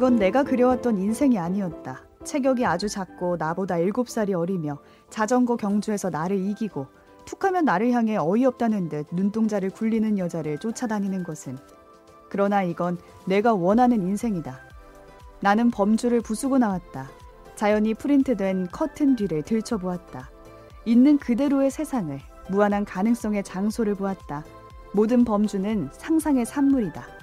이건 내가 그려왔던 인생이 아니었다. 체격이 아주 작고 나보다 7살이 어리며 자전거 경주에서 나를 이기고 툭하면 나를 향해 어이없다는 듯 눈동자를 굴리는 여자를 쫓아다니는 것은 그러나 이건 내가 원하는 인생이다. 나는 범주를 부수고 나왔다. 자연히 프린트된 커튼 뒤를 들춰보았다. 있는 그대로의 세상을 무한한 가능성의 장소를 보았다. 모든 범주는 상상의 산물이다.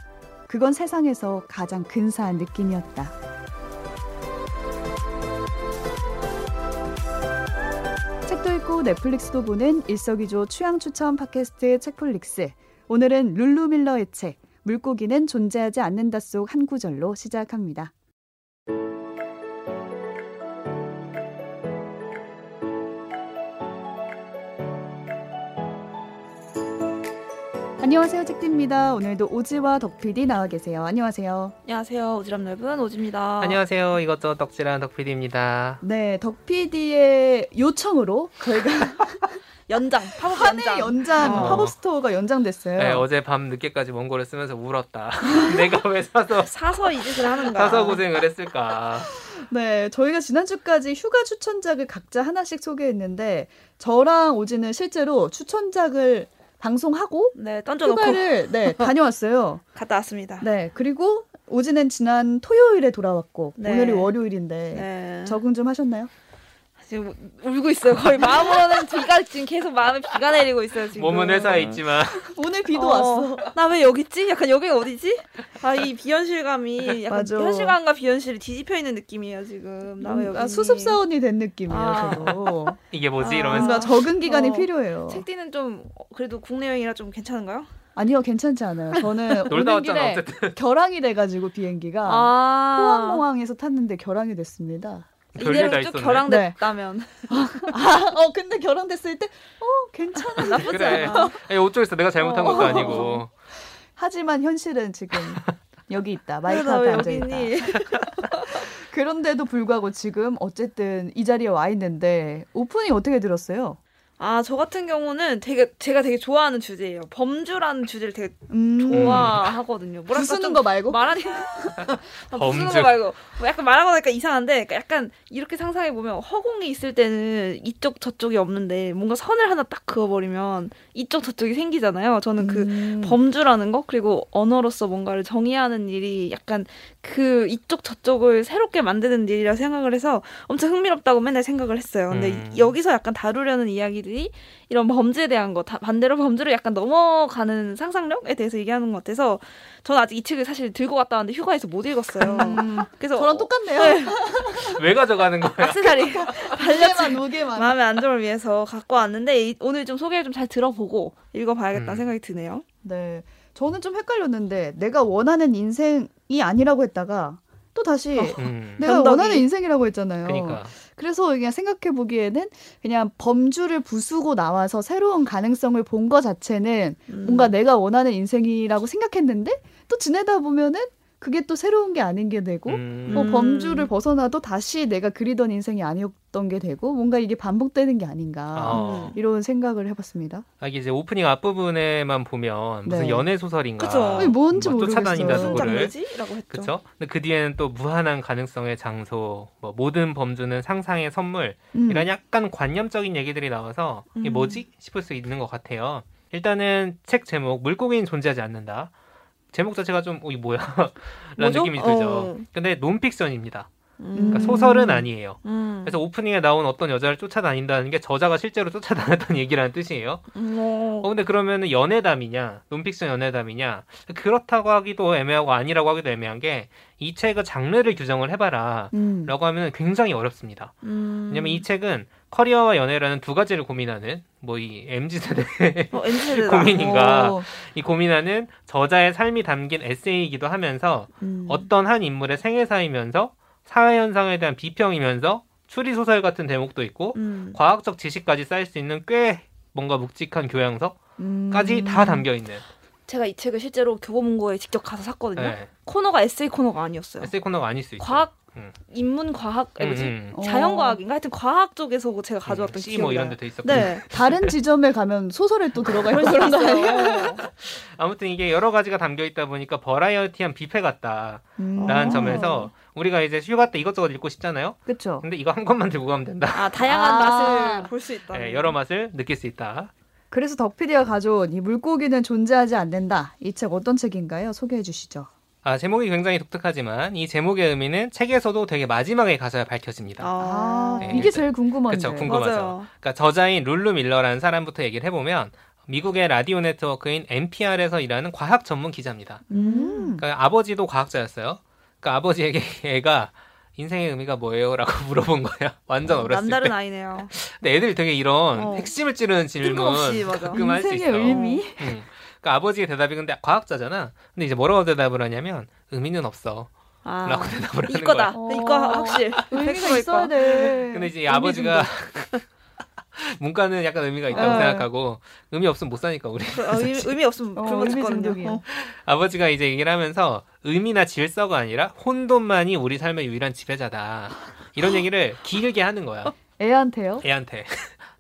그건 세상에서 가장 근사한 느낌이었다. 책도 읽고 넷플릭스도 보는 일석이조 취향 추천 팟캐스트 책플릭스. 오늘은 룰루 밀러의 책 물고기는 존재하지 않는다 속 한 구절로 시작합니다. 안녕하세요 책디입니다. 오늘도 오지와 덕PD 나와 계세요. 안녕하세요. 안녕하세요. 오지랖 넓은 오지입니다. 안녕하세요. 이것저것 덕질한 덕PD입니다. 네, 덕PD의 요청으로 저희가 연장, 팝업 한해 연장. 연장 어. 팝업 스토어가 연장됐어요. 네, 어제 밤 늦게까지 원고를 쓰면서 울었다. 내가 왜 사서 사서 이 짓을 하는가. 사서 고생을 했을까. 네, 저희가 지난주까지 휴가 추천작을 각자 하나씩 소개했는데 저랑 오지는 실제로 추천작을 방송하고 네, 던져놓고 휴가를 네, 다녀왔어요. 갔다 왔습니다. 네, 그리고 오지는 지난 토요일에 돌아왔고 네. 오늘이 월요일인데 네. 적응 좀 하셨나요? 지금 울고 있어요. 거의 마음으로는 비가 지금 계속 마음에 비가 내리고 있어요. 지금. 몸은 회사에 있지만 오늘 비도 어, 왔어. 나 왜 여기 있지? 약간 여기가 어디지? 아 이 비현실감이 약간 맞아. 현실감과 비현실이 뒤집혀 있는 느낌이에요 지금. 나 왜 여기? 뭔가 있니? 수습 사원이 된 느낌이에요, 아. 저도. 이게 뭐지 아. 이러면서 뭔가 적응 기간이 어. 필요해요. 책디는 좀 어, 그래도 국내 여행이라 좀 괜찮은가요? 아니요, 괜찮지 않아요. 저는 놀다 왔잖아 길에 어쨌든. 결항이 돼가지고 비행기가 아. 포항공항에서 탔는데 결항이 됐습니다. 별일 다 이대로 쭉 있었네. 결항됐다면 아, 어, 근데 결항됐을 때, 어, 괜찮아. 나쁘지 그래. 않아. 아니, 어쩌겠어. 내가 잘못한 어. 것도 아니고. 하지만 현실은 지금 여기 있다. 나 마이크 왜 앞에 앉아 있다. 그런데도 불구하고 지금 어쨌든 이 자리에 와 있는데 오프닝 어떻게 들었어요? 아, 저 같은 경우는 되게 제가 되게 좋아하는 주제예요. 범주라는 주제를 되게 음, 좋아하거든요. 뭐랄까 부수는 좀거 말고? 말하니 아, 부수는 범주. 거 말고 뭐 약간 말하고 나니까 이상한데 그러니까 약간 이렇게 상상해 보면 허공이 있을 때는 이쪽 저쪽이 없는데 뭔가 선을 하나 딱 그어버리면 이쪽 저쪽이 생기잖아요. 저는 그 음. 범주라는 거 그리고 언어로서 뭔가를 정의하는 일이 약간 그 이쪽 저쪽을 새롭게 만드는 일이라 생각을 해서 엄청 흥미롭다고 맨날 생각을 했어요. 근데 음. 여기서 약간 다루려는 이야기 들이 이런 범죄에 대한 거 다- 반대로 범주를 약간 넘어가는 상상력에 대해서 얘기하는 것 같아서 저는 아직 이 책을 사실 들고 갔다 왔는데 휴가에서 못 읽었어요. 음, 그래서 저랑 어, 똑같네요. 네. 왜 가져가는 거야? 악세사리 무게만 무게만. 마음의 안정을 위해서 갖고 왔는데 이- 오늘 좀 소개를 좀 잘 들어보고 읽어봐야겠다는 음. 생각이 드네요. 네, 저는 좀 헷갈렸는데 내가 원하는 인생이 아니라고 했다가 또 다시 음. 내가 변덕이. 원하는 인생이라고 했잖아요. 그러니까. 그래서 그냥 생각해 보기에는 그냥 범주를 부수고 나와서 새로운 가능성을 본것 자체는 음. 뭔가 내가 원하는 인생이라고 생각했는데 또 지내다 보면은 그게 또 새로운 게 아닌 게 되고 음. 뭐 음. 범주를 벗어나도 다시 내가 그리던 인생이 아니었던 게 되고 뭔가 이게 반복되는 게 아닌가 어. 이런 생각을 해봤습니다. 아, 이게 이제 오프닝 앞부분에만 보면 무슨 네. 연애 소설인가. 그쵸. 뭔지 뭐 쫓아다닌다 모르겠어요. 무슨 누구를. 그쵸? 근데 그 뒤에는 또 무한한 가능성의 장소, 뭐 모든 범주는 상상의 선물, 음. 이런 약간 관념적인 얘기들이 나와서 이게 음. 뭐지 싶을 수 있는 것 같아요. 일단은 책 제목 물고기는 존재하지 않는다. 제목 자체가 좀 어, 이 뭐야? 라는 뭐죠? 느낌이 들죠. 어. 근데 논픽션입니다. 음. 그러니까 소설은 아니에요. 음. 그래서 오프닝에 나온 어떤 여자를 쫓아다닌다는 게 저자가 실제로 쫓아다녔던 얘기라는 뜻이에요. 음, 어. 어 근데 그러면은 연애담이냐, 논픽션 연애담이냐 그렇다고 하기도 애매하고 아니라고 하기도 애매한 게 이 책의 장르를 규정을 해봐라. 음. 라고 하면 굉장히 어렵습니다. 음. 왜냐면 이 책은 커리어와 연애라는 두 가지를 고민하는 뭐 이 MZ 세대 어. 고민인가 오. 이 고민하는 저자의 삶이 담긴 에세이이기도 하면서 음. 어떤 한 인물의 생애사이면서 사회 현상에 대한 비평이면서 추리 소설 같은 대목도 있고 음. 과학적 지식까지 쌓일 수 있는 꽤 뭔가 묵직한 교양서까지 음. 다 담겨 있는 제가 이 책을 실제로 교보문고에 직접 가서 샀거든요. 네. 코너가 에세이 코너가 아니었어요. 에세이 코너가 아닐 수 있죠. 과학 음. 인문 과학 아니, 음, 뭐지? 음. 어. 자연 과학인가 하여튼 과학 쪽에서 제가 가져왔던 기억이 뭐 이런. 데도 있었고. 네. 다른 지점에 가면 소설에 또 들어가 있고 그럴 그런 수거 아니에요? 있어요. 아무튼 이게 여러 가지가 담겨 있다 보니까 버라이어티한 뷔페 같다라는 음. 점에서 우리가 이제 휴가 때 이것저것 읽고 싶잖아요. 그쵸. 근데 이거 한 것만 들고 가면 된다. 아 다양한 아. 맛을 볼 수 있다. 네, 여러 맛을 느낄 수 있다. 그래서 덕피디가 가져온 이 물고기는 존재하지 않는다. 이 책 어떤 책인가요? 소개해 주시죠. 아, 제목이 굉장히 독특하지만 이 제목의 의미는 책에서도 되게 마지막에 가서야 밝혀집니다. 아, 네, 이게 제일 궁금한데. 그쵸, 궁금하죠. 맞아요. 그러니까 저자인 룰루 밀러라는 사람부터 얘기를 해보면 미국의 라디오 네트워크인 NPR에서 일하는 과학 전문 기자입니다. 음. 그러니까 아버지도 과학자였어요. 그러니까 아버지에게 얘가 인생의 의미가 뭐예요?라고 물어본 거야. 완전 어렸을 남다른 때. 아이네요. 근데 애들이 되게 이런 어. 핵심을 찌르는 질문 뜬금없이. 가끔 할 수 있어. 인생의 의미? 응. 그러니까 아버지의 대답이 근데 과학자잖아. 근데 이제 뭐라고 대답을 하냐면 의미는 없어. 아, 라고 대답을 하는 이거다. 거야. 어. 이거 확실. 의미가 100% 있어야 이거. 돼. 근데 이제 아버지가. 문과는 약간 의미가 있다고 어. 생각하고 의미 없으면 못 사니까 우리. 그, 어, 의미, 의미 없으면 어, 굶어 의미 죽거든요. 중독이야. 어. 아버지가 이제 얘기를 하면서 의미나 질서가 아니라 혼돈만이 우리 삶의 유일한 지배자다. 이런 얘기를 길게 하는 거야. 애한테요? 애한테.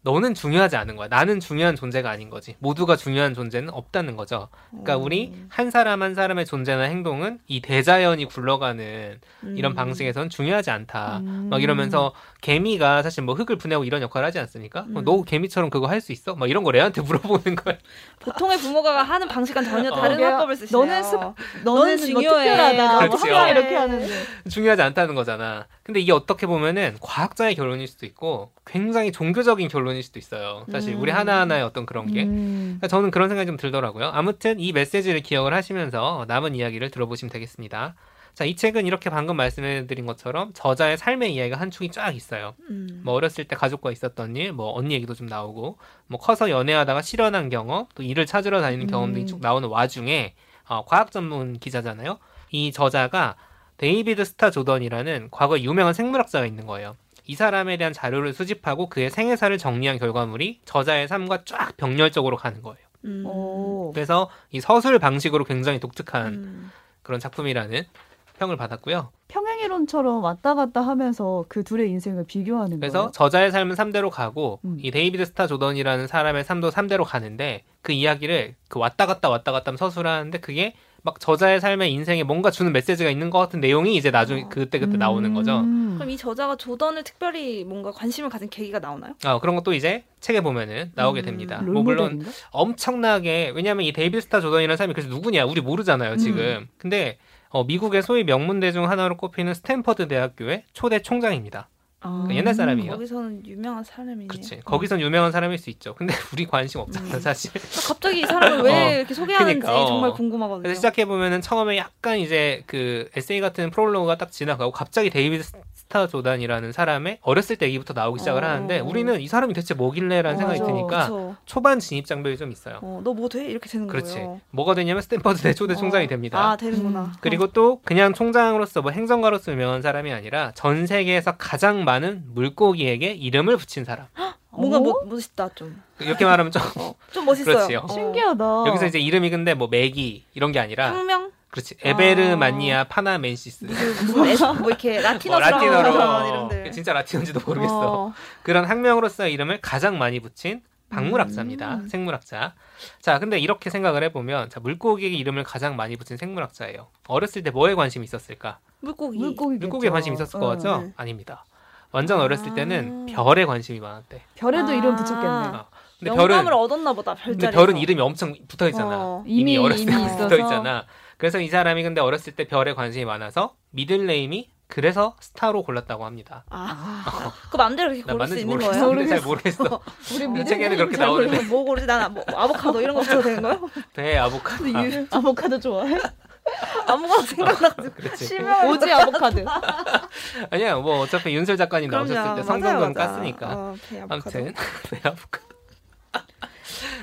너는 중요하지 않은 거야. 나는 중요한 존재가 아닌 거지. 모두가 중요한 존재는 없다는 거죠. 그러니까 음. 우리 한 사람 한 사람의 존재나 행동은 이 대자연이 굴러가는 이런 음. 방식에선 중요하지 않다. 음. 막 이러면서 개미가 사실 뭐 흙을 분해하고 이런 역할을 하지 않습니까? 뭐 음. 너 개미처럼 그거 할 수 있어? 막 이런 걸 애한테 물어보는 거야. 보통의 부모가 하는 방식과는 전혀 다른 그러게요. 화법을 쓰시네요. 너는 습- 너는 넌뭐 중요해. 특별하다. 뭐 그렇지요. 항상 이렇게 하는데. 중요하지 않다는 거잖아. 근데 이게 어떻게 보면은 과학자의 결론일 수도 있고 굉장히 종교적인 결론일 수도 있어요. 사실 음. 우리 하나하나의 어떤 그런 게. 음. 그러니까 저는 그런 생각이 좀 들더라고요. 아무튼 이 메시지를 기억을 하시면서 남은 이야기를 들어보시면 되겠습니다. 자, 이 책은 이렇게 방금 말씀해드린 것처럼 저자의 삶의 이야기가 한 축이 쫙 있어요. 음. 뭐 어렸을 때 가족과 있었던 일, 뭐 언니 얘기도 좀 나오고, 뭐 커서 연애하다가 실연한 경험, 또 일을 찾으러 다니는 음. 쭉 나오는 와중에 어, 과학 전문 기자잖아요. 이 저자가 데이비드 스타 조던이라는 과거 유명한 생물학자가 있는 거예요. 이 사람에 대한 자료를 수집하고 그의 생애사를 정리한 결과물이 저자의 삶과 쫙 병렬적으로 가는 거예요. 음. 오. 그래서 이 서술 방식으로 굉장히 독특한 음. 그런 작품이라는 평을 받았고요. 평행이론처럼 왔다 갔다 하면서 그 둘의 인생을 비교하는 그래서 거예요. 저자의 삶은 3대로 가고 음. 이 데이비드 스타 조던이라는 사람의 삶도 3대로 가는데 그 이야기를 그 왔다 갔다 왔다 갔다 하면 서술하는데 그게 막 저자의 삶의 인생에 뭔가 주는 메시지가 있는 것 같은 내용이 이제 나중에 어. 그때 그때 나오는 거죠. 음. 그럼 이 저자가 조던을 특별히 뭔가 관심을 가진 계기가 나오나요? 아, 그런 것도 이제 책에 보면은 나오게 음, 됩니다. 뭐 물론? 엄청나게 왜냐하면 이 데이비드 스타 조던이라는 사람이 그래서 누구냐 우리 모르잖아요 지금. 근데 어, 미국의 소위 명문대 중 하나로 꼽히는 스탠퍼드 대학교의 초대 총장입니다. 아, 옛날 사람이에요. 거기서는 유명한 사람이네요. 그렇지. 거기선 유명한 사람일 수 있죠. 근데 우리 관심 없잖아 음. 사실. 갑자기 이 사람을 왜 어, 이렇게 소개하는지 그러니까, 어. 정말 궁금하거든요. 그래서 시작해 보면은 처음에 약간 이제 그 에세이 같은 프롤로그가 딱 지나가고 갑자기 데이비드 스타 조단이라는 사람의 어렸을 때 얘기부터 나오기 시작을 어. 하는데 우리는 이 사람이 대체 뭐길래라는 어, 생각이 맞아. 드니까 그쵸. 초반 진입 장벽이 좀 있어요. 어, 너 뭐 돼? 이렇게 되는 그렇지. 거예요. 뭐가 되냐면 스탠퍼드 대 초대 총장이 어. 됩니다. 아 되는구나. 음. 그리고 또 그냥 총장으로서 뭐 행정가로서 유명한 사람이 아니라 전 세계에서 가장 많은 물고기에게 이름을 붙인 사람. 뭔가 어? 뭐, 멋있다 좀. 이렇게 말하면 좀 좀 멋있어요. 그렇지요. 어. 신기하다. 여기서 이제 이름이 근데 뭐 메기 이런 게 아니라 학명 그렇지 Ever 아. mannia panamensis 무슨 에- 뭐 이렇게 뭐 라틴어로 라틴어로 하는 이름들. 진짜 라틴어인지도 모르겠어. 어. 그런 학명으로서의 이름을 가장 많이 붙인 박물학자입니다. 음. 생물학자. 자, 근데 이렇게 생각을 해보면 자 물고기의 이름을 가장 많이 붙인 생물학자예요. 어렸을 때 뭐에 관심이 있었을까? 물고기. 물고기 물고기에 관심 있었을 거죠? 네. 아닙니다. 완전 어렸을 아. 때는 별에 관심이 많았대. 별에도 아. 이름 붙였겠네. 어. 근데 영감을 별은 얻었나 보다 별자리. 근데 별은 이름이 엄청 붙어 있잖아. 어. 이미, 이미- 어렸을 때 이미 있어서. 붙어 있잖아. 그래서 이 사람이 근데 어렸을 때 별에 관심이 많아서 미들네임이 그래서 스타로 골랐다고 합니다. 아, 그 마음대로 그렇게 나 고를 수 있는 모르겠어. 거예요? 근데 잘 모르겠어. 우리 이 미래 책에는 그렇게 잘 나오는데 모르겠어. 뭐 고르지? 난 뭐, 아보카도 이런 거 붙여도 되는 거예요? 배 아보카도. 아, 유- 아보카도 좋아해? 아무거나 생각나가지고 그렇지. 실명 오지 아보카도. 아니야 뭐 어차피 윤슬 작가님 나오셨을 때 성경은 깠으니까. 어. 아무튼 배 아보카도.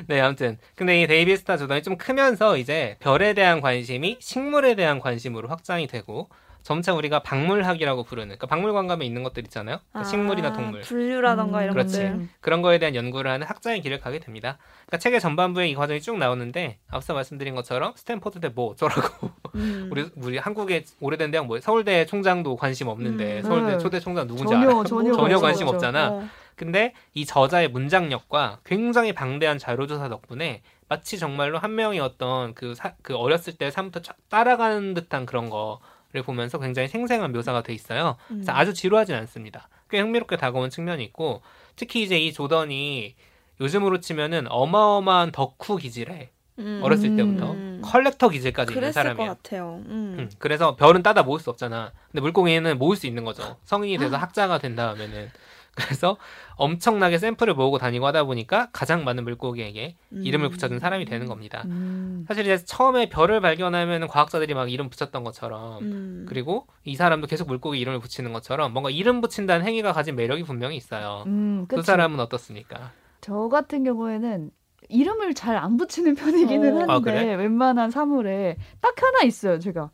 네, 아무튼 근데 이 데이비드 스타 조던이 좀 크면서 이제 별에 대한 관심이 식물에 대한 관심으로 확장이 되고 점차 우리가 박물학이라고 부르는 그러니까 박물관 가면 있는 것들 있잖아요. 그러니까 식물이나 아, 동물 분류라던가 이런 그렇지. 것들. 그런 거에 대한 연구를 하는 학자의 길을 가게 됩니다. 그러니까 책의 전반부에 이 과정이 쭉 나오는데 앞서 말씀드린 것처럼 스탠포드 대 뭐 어쩌라고 음. 우리 우리 한국의 오래된 대학 뭐 서울대 총장도 관심 없는데 음. 서울대 네. 초대 총장 누군지 전혀, 알아요? 전혀 전혀 관심 없죠. 없잖아. 어. 근데 이 저자의 문장력과 굉장히 방대한 자료조사 덕분에 마치 정말로 한 명이 어떤 그, 사- 그 어렸을 때 삶부터 쫙 따라가는 듯한 그런 거 를 보면서 굉장히 생생한 묘사가 돼 있어요. 그래서 음. 아주 지루하진 않습니다. 꽤 흥미롭게 다가오는 측면이 있고 특히 이제 이 조던이 요즘으로 치면은 어마어마한 덕후 기질에 음. 어렸을 때부터 음. 컬렉터 기질까지 있는 그랬을 것 사람이야. 같아요. 음. 음, 그래서 별은 따다 모을 수 없잖아. 근데 물고기는 모을 수 있는 거죠. 성인이 돼서 학자가 된 다음에는. 그래서 엄청나게 샘플을 모으고 다니고 하다 보니까 가장 많은 물고기에게 이름을 음. 붙여준 사람이 되는 겁니다. 음. 사실 이제 처음에 별을 발견하면 과학자들이 막 이름 붙였던 것처럼 음. 그리고 이 사람도 계속 물고기 이름을 붙이는 것처럼 뭔가 이름 붙인다는 행위가 가진 매력이 분명히 있어요. 음, 그. 사람은 어떻습니까? 저 같은 경우에는 이름을 잘 안 붙이는 편이기는 어. 한데 아, 그래? 웬만한 사물에 딱 하나 있어요. 제가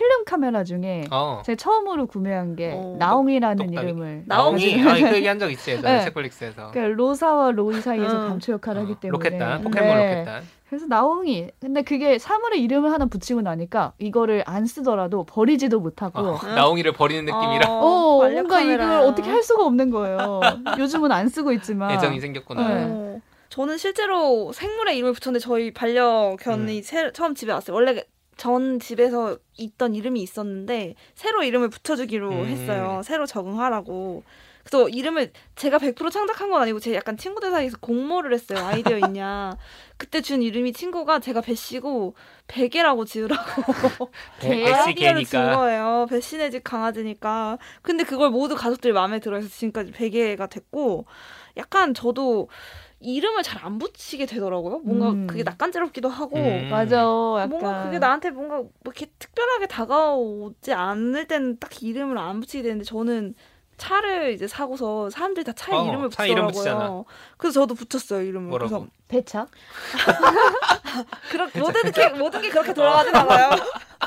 필름 카메라 중에 어. 제가 처음으로 구매한 게 어. 나옹이라는. 이름을 나옹이 아, 그 얘기 한적 예전에 네. 책플릭스에서 그러니까 로사와 로이 사이에서 응. 감초 역할을 하기 어, 때문에 로켓단 포켓몬 네. 로켓단 그래서 나옹이 근데 그게 사물의 이름을 하나 붙이고 나니까 이거를 안 쓰더라도 버리지도 못하고 어, 나옹이를 버리는 느낌이라 어, 반려 뭔가 이걸. 어떻게 할 수가 없는 거예요. 요즘은 안 쓰고 있지만 애정이 생겼구나. 네. 어. 저는 실제로 생물의 이름을 붙였는데 저희 반려견이 음. 새- 처음 집에 왔어요. 원래 전 집에서 있던 이름이 있었는데 새로 이름을 붙여주기로 음. 했어요. 새로 적응하라고. 그래서 이름을 제가 100% 창작한 건 아니고 제 약간 친구들 사이에서 공모를 했어요. 아이디어 있냐. 그때 준 이름이 친구가 제가 배씨고 베개라고 지으라고 아이디어를 준 거예요. 배신의 집 강아지니까. 근데 그걸 모두 가족들이 마음에 들어해서 지금까지 베개가 됐고 약간 저도 이름을 잘 안 붙이게 되더라고요. 뭔가 음. 그게 낯간지럽기도 하고 음. 맞아. 약간 뭔가 그게 나한테 뭔가 뭐 이렇게 특별하게 다가오지 않을 때는 딱 이름을 안 붙이게 되는데 저는 차를 이제 사고서 사람들이 다 차에 어, 이름을 차 이름 붙이더라고요. 그래서 저도 붙였어요 이름을. 뭐라고? 그래서 배차? 그런 모든 게 모든 게 그렇게 돌아가진 않아요.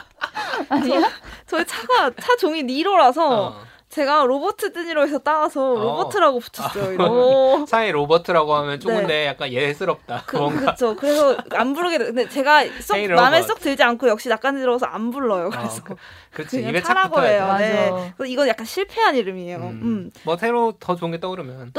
아니야? 저희 차가 차 종이 니로라서 어. 제가 로버트 드니로에서 따와서 어. 로버트라고 붙였어요. 아. 차에 로버트라고 하면 좀 근데 네. 약간 예스럽다. 그, 뭔가 그렇죠. 그래서 안 부르게 돼. 근데 제가 쏙 마음에. 쏙 들지 않고 역시 낯간지러워서 안 불러요. 그래서 어, 그- 그렇지 입에 착 차라고 해요. 네. 그래서 이건 약간 실패한 이름이에요. 음. 음. 뭐 새로 더 좋은 게 떠오르면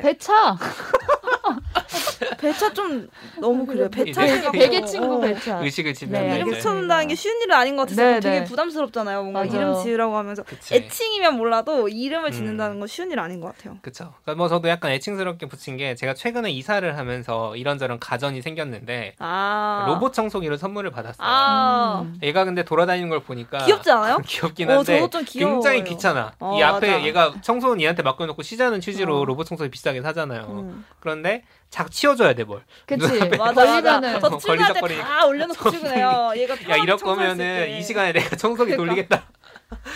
배차. 배차 좀 너무 그래요. 배차 이제 생각보다. 베개 친구 어. 배차. 의식을 네. 지배한다 이름. 붙여놓는다는 게 쉬운 일은 아닌 것 같아서 네, 되게 네. 부담스럽잖아요. 뭔가 맞아요. 이름 지으라고 하면서 그치. 애칭이면 몰라도 이름을 짓는다는 음. 건 쉬운 일 아닌 것 같아요. 그쵸. 그러니까 뭐 저도 약간 애칭스럽게 붙인 게 제가 최근에 이사를 하면서 이런저런 가전이 생겼는데 아 로봇 청소기를 선물을 받았어요. 아 음. 얘가 근데 돌아다니는 걸 보니까 귀엽지 않아요? 귀엽긴 어, 한데 귀여워요. 굉장히 귀찮아. 어, 이 앞에 맞아. 얘가 청소는 얘한테 맡겨놓고 쉬자는 취지로 어. 로봇 청소기 비싸게 사잖아요. 음. 그런데 자꾸 치워줘야 돼 뭘. 그치. 맞아 걸리면은. 저 출근할 걸리적거리니까. 때다 올려놓고 출근해요. 얘가 야 이럴 거면은. 이 시간에 내가 청소기 그러니까. 돌리겠다.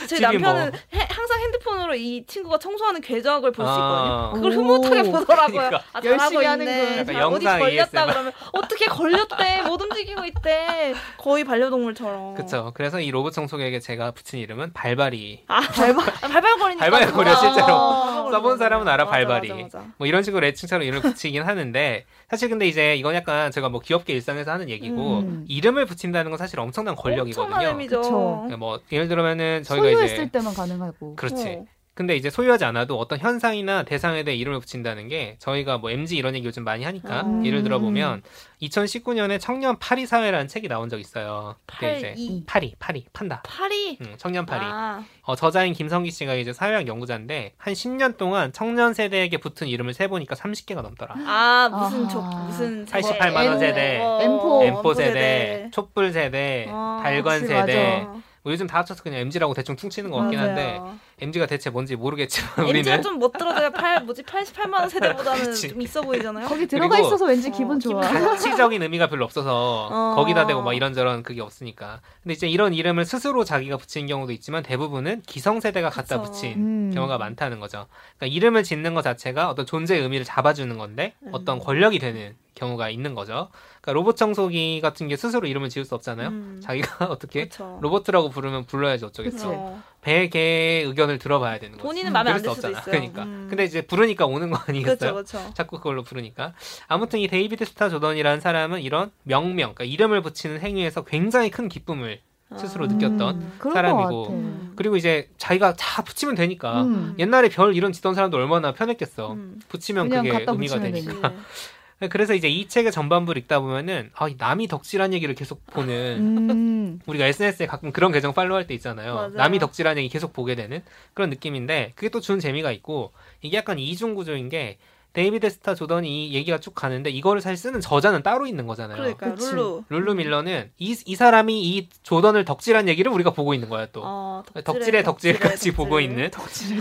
저희 집이 남편은 뭐. 해- 항상 핸드폰으로 이 친구가 청소하는 궤적을 볼수 아. 있거든요. 그걸 오. 흐뭇하게 보더라고요. 그러니까. 아, 열심히. 약간 잘 어디 걸렸다 ASMR. 그러면 어떻게 걸렸대 못 움직이고 있대. 거의 반려동물처럼. 그쵸. 그래서 이 로봇 청소기에게 제가 붙인 이름은 발발이. 아 발발 발발거리니까. 발발거려, 실제로. 발발거리는 써본 사람은 알아, 맞아, 발발이. 맞아, 맞아. 뭐 이런 식으로 애칭처럼 이름을 붙이긴 하는데 사실 근데 이제 이건 약간 제가 뭐 귀엽게 일상에서 하는 얘기고 음. 이름을 붙인다는 건 사실 엄청난 권력이거든요. 엄청난 의미죠. 그쵸. 그러니까 뭐 예를 들면은 저희가 소유했을 이제 때만 가능하고. 그렇지. 어. 근데 이제 소유하지 않아도 어떤 현상이나 대상에 대해 이름을 붙인다는 게 저희가 뭐 MG 이런 얘기 요즘 많이 하니까 음. 예를 들어보면 2019년에 청년 파리 사회라는 책이 나온 적 있어요. 그때 팔, 이제 이. 파리, 파리, 판다. 파리. 응, 청년 파리. 아, 어, 저자인 김성기 씨가 이제 사회학 연구자인데 한 10년 동안 청년 세대에게 붙은 이름을 세 보니까 30개가 넘더라. 아 무슨 아하. 저 무슨 88만 원 N- 세대, 어, N포. 어, N포 세대, 촛불 세대, 어, 달관 그치, 세대. 맞아. 뭐 요즘 다 합쳐서 그냥 MZ라고 대충 퉁치는 것 같긴 한데 맞아요. MZ가 대체 뭔지 모르겠지만 MZ가 우리는 좀 못 들어줘야 팔 뭐지 88만 원 세대보다는 그치. 좀 있어 보이잖아요. 거기 들어가 있어서 왠지 어, 기분 좋아. 가치적인 의미가 별로 없어서 어. 거기다 대고 막 이런저런 그게 없으니까. 근데 이제 이런 이름을 스스로 자기가 붙이는 경우도 있지만 대부분은 기성 세대가 갖다 그쵸. 붙인 음. 경우가 많다는 거죠. 그러니까 이름을 짓는 것 자체가 어떤 존재의 의미를 잡아주는 건데 음. 어떤 권력이 되는 경우가 있는 거죠. 그러니까 로봇 청소기 같은 게 스스로 이름을 지을 수 없잖아요. 음. 자기가 어떻게 그쵸. 로봇이라고 부르면 불러야지 어쩌겠어. 그쵸. 배 개의 의견을 들어봐야 되는 거죠. 본인은 마음에 안 그럴 들 수 수도 없잖아. 있어요. 그러니까. 음. 근데 이제 부르니까 오는 거 아니겠어요? 그렇죠, 그렇죠. 자꾸 그걸로 부르니까. 아무튼 이 데이비드 스타 조던이라는 사람은 이런 명명, 그러니까 이름을 붙이는 행위에서 굉장히 큰 기쁨을 스스로 느꼈던 음, 사람이고. 음. 그리고 이제 자기가 다 붙이면 되니까 음. 옛날에 별 이름 짓던 사람도 얼마나 편했겠어. 음. 붙이면 그게 의미가 붙이면 되니까. 네. 그래서 이제 이 책의 전반부를 읽다 보면은 아, 이 남이 덕질한 얘기를 계속 보는 음. 우리가 SNS에 가끔 그런 계정 팔로우할 때 있잖아요. 맞아요. 남이 덕질한 얘기 계속 보게 되는 그런 느낌인데 그게 또 주는 재미가 있고 이게 약간 이중 구조인 게 데이비드 스타 조던이 이 얘기가 쭉 가는데 이거를 사실 쓰는 저자는 따로 있는 거잖아요. 그러니까 그치. 룰루. 룰루 밀러는 이, 이 사람이 이 조던을 덕질한 얘기를 우리가 보고 있는 거야 또. 어, 덕질의 덕질까지 보고 있는. 덕질을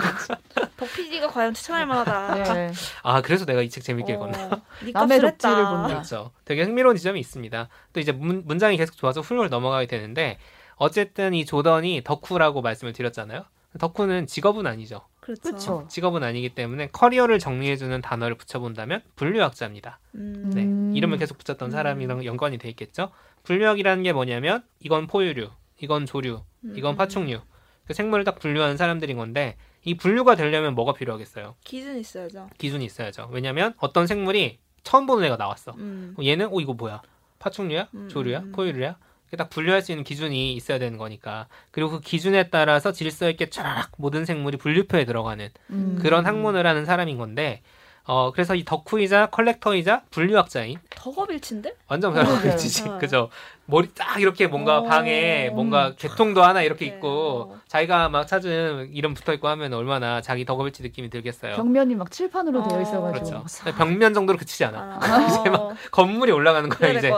덕 PD가 과연 추천할 만하다. 네. 아 그래서 내가 이 책 재밌게 읽었나. 어, 네 남의 덕질을. 본다. 그렇죠. 되게 흥미로운 지점이 있습니다. 또 이제 문, 문장이 계속 좋아서 훌륭을 넘어가게 되는데 어쨌든 이 조던이 덕후라고 말씀을 드렸잖아요. 덕후는 직업은 아니죠. 그렇죠. 그렇죠. 직업은 아니기 때문에 커리어를 정리해주는 단어를 붙여본다면 분류학자입니다. 음. 네, 음. 이름을 계속 붙였던 음. 사람이랑 연관이 돼 있겠죠. 분류학이라는 게 뭐냐면 이건 포유류, 이건 조류, 이건 음. 파충류. 그 생물을 딱 분류하는 사람들인 건데 이 분류가 되려면 뭐가 필요하겠어요? 기준 있어야죠. 기준이 있어야죠. 왜냐하면 어떤 생물이 처음 보는 애가 나왔어. 음. 얘는 어 이거 뭐야? 파충류야? 음, 조류야? 포유류야? 딱 분류할 수 있는 기준이 있어야 되는 거니까. 그리고 그 기준에 따라서 질서 있게 쫙 모든 생물이 분류표에 들어가는 음. 그런 학문을 하는 사람인 건데 어 그래서 이 덕후이자 컬렉터이자 분류학자인 덕업일치인데? 완전 그러게요. 분류학자지 어. 그죠 머리 딱 이렇게 뭔가 어. 방에 뭔가 개통도 하나 이렇게 네. 있고 어. 자기가 막 찾은 이름 붙어 있고 하면 얼마나 자기 덕업일치 느낌이 들겠어요. 벽면이 막 칠판으로 되어 어. 있어가지고 그렇죠. 싹. 벽면 정도로 그치지 않아. 아, 이제 막 건물이 올라가는 거야 이제.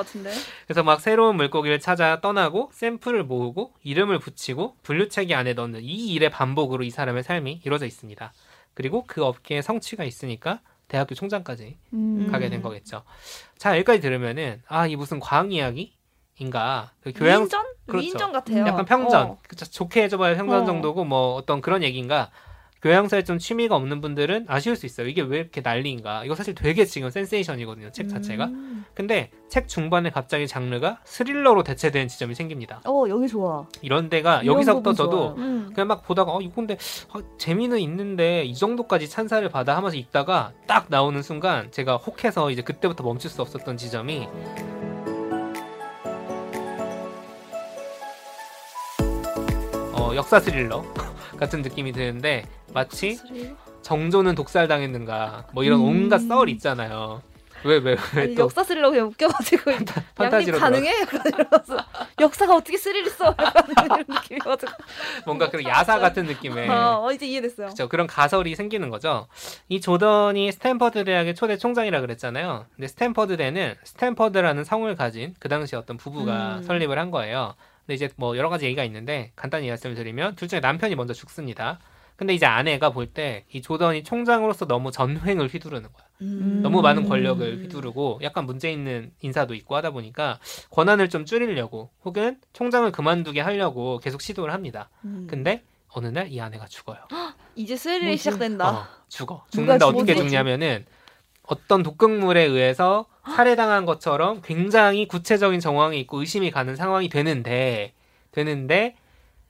그래서 막 새로운 물고기를 찾아 떠나고 샘플을 모으고 이름을 붙이고 분류체계 안에 넣는 이 일의 반복으로 이 사람의 삶이 이루어져 있습니다. 그리고 그 업계에 성취가 있으니까 대학교 총장까지 음. 가게 된 거겠죠. 자 여기까지 들으면은 아 이 무슨 과학 이야기인가? 그 교양 위인전? 그렇죠. 위인전 같아요. 약간 평전, 어. 그쵸, 좋게 해줘봐야 평전 어. 정도고 뭐 어떤 그런 얘기인가? 교양사에 좀 취미가 없는 분들은 아쉬울 수 있어요. 이게 왜 이렇게 난리인가? 이거 사실 되게 지금 센세이션이거든요. 책 자체가. 음. 근데 책 중반에 갑자기 장르가 스릴러로 대체되는 지점이 생깁니다. 어 여기 좋아. 이런 데가 여기서부터 저도. 음. 그냥 막 보다가 어 이거 근데 어, 재미는 있는데 이 정도까지 찬사를 받아 하면서 읽다가 딱 나오는 순간 제가 혹해서 이제 그때부터 멈출 수 없었던 지점이 어 역사 스릴러 같은 느낌이 드는데 마치? 정조는 독살당했는가 뭐 이런 음. 온갖 썰 있잖아요. 왜왜 아니, 왜또 역사 스릴러 그냥 웃겨가지고 양님 가능해? 이러면서 역사가 어떻게 스릴 있어? 이런 느낌이어가지고 뭔가 그런 야사 같은 느낌의 어, 어, 이제 이해됐어요. 그렇죠. 그런 가설이 생기는 거죠. 이 조던이 스탠퍼드 대학의 초대 총장이라 그랬잖아요. 근데 스탠퍼드 대는 스탠퍼드라는 성을 가진 그 당시 어떤 부부가 음. 설립을 한 거예요. 근데 이제 뭐 여러 가지 얘기가 있는데 간단히 말씀을 드리면 둘 중에 남편이 먼저 죽습니다. 근데 이제 아내가 볼 때 이 조던이 총장으로서 너무 전횡을 휘두르는 거야. 음. 너무 많은 권력을 휘두르고 약간 문제 있는 인사도 있고 하다 보니까 권한을 좀 줄이려고 혹은 총장을 그만두게 하려고 계속 시도를 합니다. 음. 근데 어느 날 이 아내가 죽어요. 이제 스릴이? 시작된다. 어, 죽어. 죽는데 어떻게? 죽냐면은 어떤 독극물에 의해서 살해당한 것처럼 굉장히 구체적인 정황이 있고 의심이 가는 상황이 되는데 되는데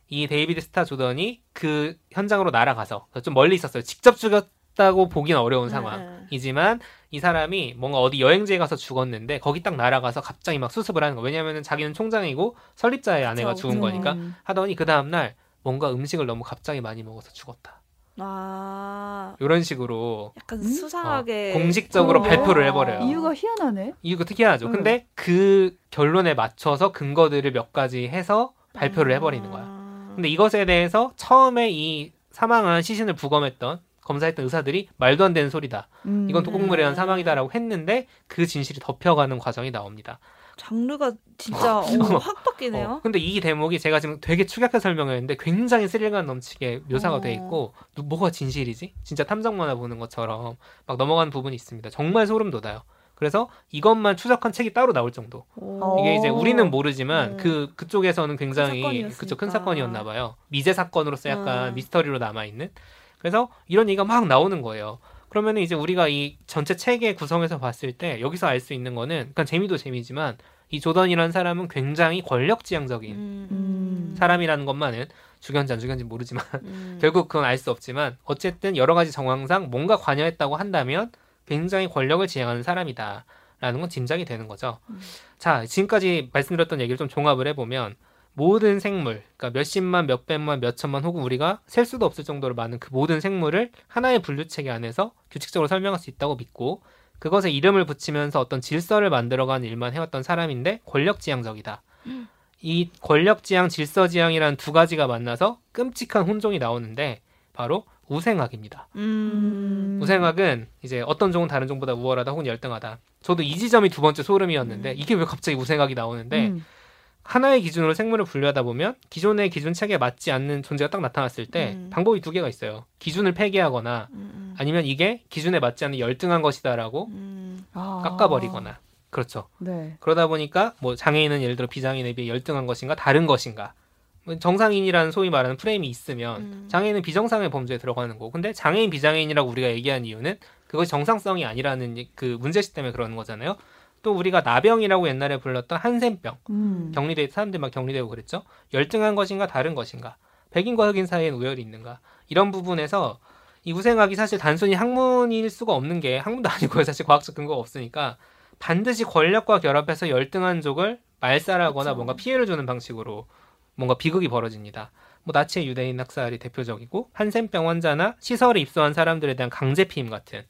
이 데이비드 스타 조던이 그 현장으로 날아가서 좀 멀리 있었어요. 직접 죽였다고 보기는 어려운 네, 상황이지만 이 사람이 뭔가 어디 여행지에 가서 죽었는데 거기 딱 날아가서 갑자기 막 수습을 하는 거. 왜냐면은 자기는 총장이고 설립자의 아내가 그쵸, 죽은 그쵸. 거니까 음. 하더니 그 다음 날 뭔가 음식을 너무 갑자기 많이 먹어서 죽었다. 아, 이런 식으로 약간 음? 수상하게 어, 공식적으로 어. 발표를 해버려요. 이유가 희한하네. 이유가 특이하죠. 음. 근데 그 결론에 맞춰서 근거들을 몇 가지 해서 발표를 해버리는 거야. 아. 근데 이것에 대해서 처음에 이 사망한 시신을 부검했던 검사했던 의사들이 말도 안 되는 소리다. 음. 이건 독극물에 의한 음. 사망이다라고 했는데 그 진실이 덮여가는 과정이 나옵니다. 장르가 진짜 어, 확 바뀌네요. 어, 근데 이 대목이 제가 지금 되게 축약해서 설명했는데 굉장히 스릴감 넘치게 묘사가 어. 돼 있고 누- 뭐가 진실이지? 진짜 탐정 만화 보는 것처럼 막 넘어가는 부분이 있습니다. 정말 소름 돋아요. 그래서 이것만 추적한 책이 따로 나올 정도. 오. 이게 이제 어. 우리는 모르지만 음. 그 그쪽에서는 굉장히 사건이었으니까. 그쪽 큰 사건이었나 봐요. 미제 사건으로서 약간 음. 미스터리로 남아 있는. 그래서 이런 얘기가 막 나오는 거예요. 그러면은 이제 우리가 이 전체 책의 구성에서 봤을 때 여기서 알 수 있는 거는 그러니까 재미도 재미지만 이 조던이라는 사람은 굉장히 권력지향적인 음, 음. 사람이라는 것만은 죽였는지 안 죽였는지 모르지만 음. 결국 그건 알 수 없지만 어쨌든 여러 가지 정황상 뭔가 관여했다고 한다면 굉장히 권력을 지향하는 사람이다라는 건 짐작이 되는 거죠. 음. 자 지금까지 말씀드렸던 얘기를 좀 종합을 해보면 모든 생물, 그러니까 몇십만, 몇백만, 몇천만 혹은 우리가 셀 수도 없을 정도로 많은 그 모든 생물을 하나의 분류 체계 안에서 규칙적으로 설명할 수 있다고 믿고 그것에 이름을 붙이면서 어떤 질서를 만들어가는 일만 해왔던 사람인데 권력지향적이다. 이 권력지향, 질서지향이라는 두 가지가 만나서 끔찍한 혼종이 나오는데 바로 우생학입니다. 음. 우생학은 이제 어떤 종은 다른 종보다 우월하다 혹은 열등하다. 저도 이 지점이 두 번째 소름이었는데 음. 이게 왜 갑자기 우생학이 나오는데 음. 하나의 기준으로 생물을 분류하다 보면 기존의 기준 체계에 맞지 않는 존재가 딱 나타났을 때 음. 방법이 두 개가 있어요. 기준을 폐기하거나 음. 아니면 이게 기준에 맞지 않는 열등한 것이다라고 음. 아. 깎아버리거나 그렇죠. 네. 그러다 보니까 뭐 장애인은 예를 들어 비장애인에 비해 열등한 것인가 다른 것인가 뭐 정상인이라는 소위 말하는 프레임이 있으면 음. 장애인은 비정상의 범죄에 들어가는 거고 근데 장애인 비장애인이라고 우리가 얘기한 이유는 그것이 정상성이 아니라는 이- 그 문제시 때문에 그러는 거잖아요. 또 우리가 나병이라고 옛날에 불렀던 한센병 음. 격리돼 사람들 막 격리되고 그랬죠. 열등한 것인가 다른 것인가 백인과 흑인 사이엔 우열이 있는가 이런 부분에서 이 우생학이 사실 단순히 학문일 수가 없는 게 학문도 아니고요. 사실 과학적 근거가 없으니까 반드시 권력과 결합해서 열등한 족을 말살하거나 그쵸. 뭔가 피해를 주는 방식으로 뭔가 비극이 벌어집니다. 뭐 나치의 유대인 학살이 대표적이고 한센병 환자나 시설에 입소한 사람들에 대한 강제 피임 같은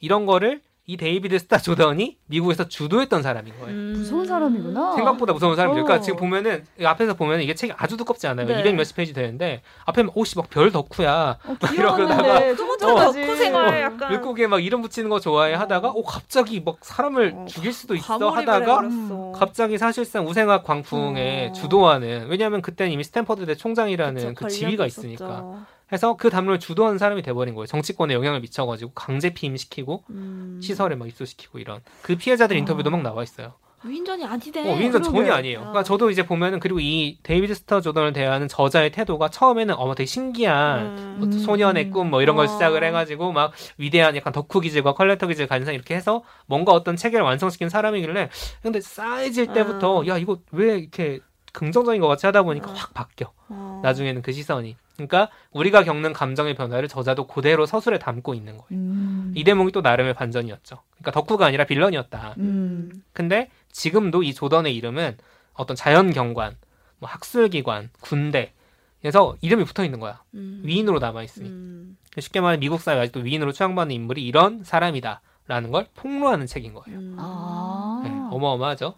이런 거를 이 데이비드 스타 조던이 미국에서 주도했던 사람인 거예요. 음. 무서운 사람이구나. 생각보다 무서운 사람이죠. 어. 그러니까 지금 보면은 이 앞에서 보면 이게 책이 아주 두껍지 않아요. 네. 200 몇십 페이지 되는데 앞에 오씨 막 별 덕후야. 어, 이러다가 귀여웠는데 좀 저거까지. 덕후 생활 어, 약간 물고기에 막 이름 붙이는 거 좋아해 어. 하다가 오 갑자기 막 사람을 어, 죽일 수도 있어 하다가 해버렸어. 갑자기 사실상 우생학 광풍에 어. 주도하는 왜냐하면 그때는 이미 스탠퍼드 대 총장이라는 그쵸, 그 지위가 관련이 있으니까 있었죠. 해서 그 담론을 주도하는 사람이 돼버린 거예요. 정치권에 영향을 미쳐가지고 강제 피임시키고 음. 시설에 막 입소시키고 이런 그 피해자들 아. 인터뷰도 막 나와 있어요. 위인전이 아니대. 어, 그러게. 전혀 아니에요. 그러니까 어. 저도 이제 보면은 그리고 이 데이비드 스타 조던을 대하는 저자의 태도가 처음에는 어머 되게 신기한 음. 뭐 음. 소년의 꿈 뭐 이런 걸 어. 시작을 해가지고 막 위대한 약간 덕후 기질과 컬렉터 기질 사람 이렇게 해서 뭔가 어떤 체계를 완성시킨 사람이길래 근데 쌓여질 때부터 아. 야 이거 왜 이렇게 긍정적인 것 같이 하다 보니까 아. 확 바뀌어 어. 나중에는 그 시선이 그러니까 우리가 겪는 감정의 변화를 저자도 그대로 서술에 담고 있는 거예요 음. 이 대목이 또 나름의 반전이었죠 그러니까 덕후가 아니라 빌런이었다 음. 근데 지금도 이 조던의 이름은 어떤 자연 경관, 뭐 학술기관, 군대에서 이름이 붙어 있는 거야. 음. 위인으로 남아 있으니. 음. 쉽게 말해 미국 사회 아직도 위인으로 추앙받는 인물이 이런 사람이다 라는 걸 폭로하는 책인 거예요. 음. 아. 네, 어마어마하죠.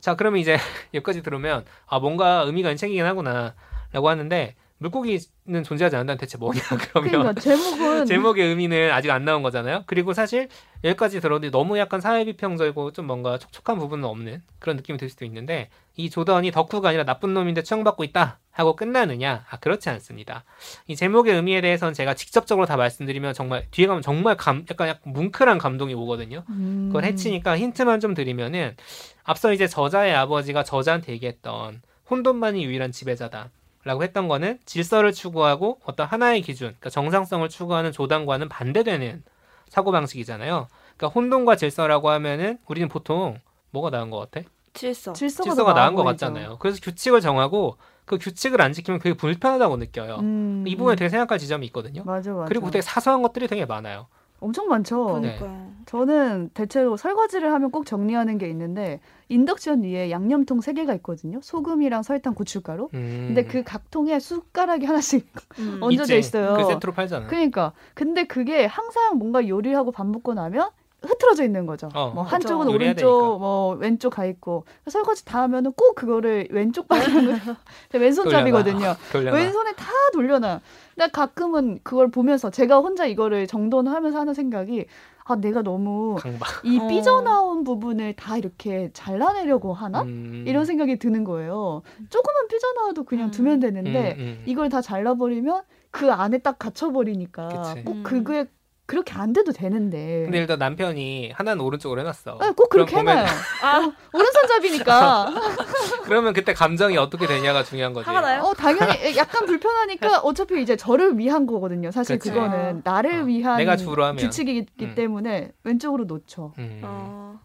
자, 그러면 이제 여기까지 들으면 아 뭔가 의미가 있는 책이긴 하구나라고 하는데 물고기는 존재하지 않는다는 대체 뭐냐 그러면 그러니까 제목은 제목의 의미는 아직 안 나온 거잖아요. 그리고 사실 여기까지 들었는데 너무 약간 사회 비평적이고 좀 뭔가 촉촉한 부분은 없는 그런 느낌이 들 수도 있는데 이 조던이 덕후가 아니라 나쁜 놈인데 추앙받고 있다 하고 끝나느냐? 아 그렇지 않습니다. 이 제목의 의미에 대해서는 제가 직접적으로 다 말씀드리면 정말 뒤에 가면 정말 감 약간 약간 뭉클한 감동이 오거든요. 음. 그걸 해치니까 힌트만 좀 드리면은 앞서 이제 저자의 아버지가 저자한테 얘기했던 혼돈만이 유일한 지배자다. 라고 했던 거는 질서를 추구하고 어떤 하나의 기준, 그러니까 정상성을 추구하는 조단과는 반대되는 사고방식이잖아요. 그러니까 혼돈과 질서라고 하면은 우리는 보통 뭐가 나은 것 같아? 질서. 질서가, 질서가 더 나은 것. 같잖아요. 그래서 규칙을 정하고 그 규칙을 안 지키면 그게 불편하다고 느껴요. 음. 이 부분에 되게 생각할 지점이 있거든요. 맞아 맞아. 그리고 되게 사소한 것들이 되게 많아요. 엄청 많죠. 그러니까요. 저는 대체로 설거지를 하면 꼭 정리하는 게 있는데 인덕션 위에 양념통 세 개가 있거든요. 소금이랑 설탕, 고춧가루. 음. 근데 그 각 통에 숟가락이 하나씩 음. 얹- 얹어져. 있어요. 그 세트로 팔잖아요. 그러니까 근데 그게 항상 뭔가 요리하고 밥 먹고 나면 흐트러져 있는 거죠. 어. 뭐. 한쪽은 오른쪽, 되니까. 뭐 왼쪽 가 있고 설거지 다 하면은 꼭 그거를 왼쪽 방향으로 왼손잡이거든요. 돌려놔. 왼손에 다 돌려놔. 근데 가끔은 그걸 보면서 제가 혼자 이거를 정돈하면서 하는 생각이 아 내가 너무 강박. 이 어. 삐져나온 부분을 다 이렇게 잘라내려고 하나? 음. 이런 생각이 드는 거예요. 조금만 삐져나와도 그냥 음. 두면 되는데 음, 음. 이걸 다 잘라버리면 그 안에 딱 갇혀버리니까 그치. 꼭 음. 그게 그렇게 안 돼도 되는데 근데 일단 남편이 하나는 오른쪽으로 해놨어. 아, 꼭 그렇게 보면- 해놔요. 아, 오른손잡이니까 그러면 그때 감정이 어떻게 되냐가 중요한 거지. 화가 나요? 어 당연히 약간 불편하니까 어차피 이제 저를 위한 거거든요. 사실 그치. 그거는 나를 어, 위한 내가 주로 하면. 규칙이기 음. 때문에 왼쪽으로 놓죠. 음. 어.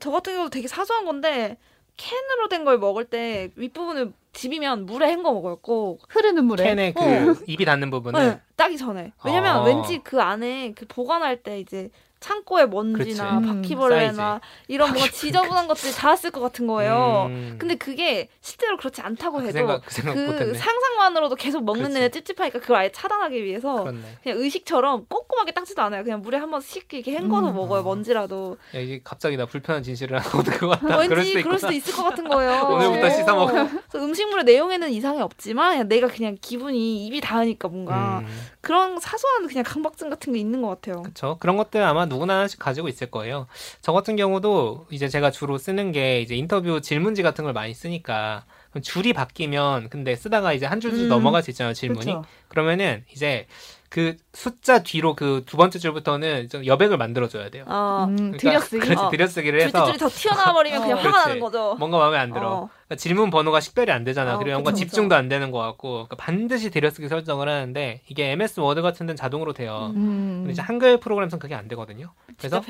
저 같은 경우 되게 사소한 건데 캔으로 된 걸 먹을 때 윗부분을 집이면 물에 헹궈. 꼭. 흐르는 물에 캔의 그 어. 입이 닿는 부분은 네, 따기 전에. 왜냐면 아. 왠지 그 안에 그 보관할 때 이제 창고에 먼지나 그렇지. 바퀴벌레나 이런 뭔가 지저분한 것들이 닿았을 것 같은 거예요. 음. 근데 그게 실제로 그렇지 않다고 그 해도 생각 그 생각 그. 상상만으로도 계속 먹는. 내내 찝찝하니까 그걸 아예 차단하기 위해서 그렇네. 그냥 의식처럼 꼼꼼하게 닦지도 않아요. 그냥 물에 한번 씩 이렇게 헹궈서 음. 먹어요. 먼지라도. 야, 이게 갑자기 나 불편한 진실을 하고 그것 같다. 왠지 그럴 수도 그럴. 수도 있을 것 같은 거예요. 오늘부터 씻어 먹어. 음식물의 내용에는 이상이 없지만 그냥 내가 그냥 기분이 입이 닿으니까 뭔가 음. 그런 사소한 그냥 강박증 같은 게 있는 것 같아요. 그렇죠. 그런 것들 아마 누구나 하나씩 가지고 있을 거예요. 저 같은 경우도 이제 제가 주로 쓰는 게 이제 인터뷰 질문지 같은 걸 많이 쓰니까 줄이 바뀌면 근데 쓰다가 이제 한 줄씩 음. 넘어갈 수 있잖아요 질문이. 그렇죠. 그러면은 이제 그 숫자 뒤로 그 두 번째 줄부터는 좀 여백을 만들어줘야 돼요. 어. 음, 그러니까 들여쓰기. 그렇지 어. 들여쓰기를 줄줄이 해서 더 튀어나와 버리면 그냥 어. 화가 그렇지. 나는 거죠. 뭔가 마음에 안 들어. 어. 그러니까 질문 번호가 식별이 안 되잖아. 어, 그리고 뭔가 그쵸, 집중도 안 되는 것 같고 그러니까 반드시 들여쓰기 설정을 하는데 이게 MS 워드 같은 데는 자동으로 돼요. 음. 근데 이제 한글 프로그램에서는 그게 안 되거든요. 그래서. 어.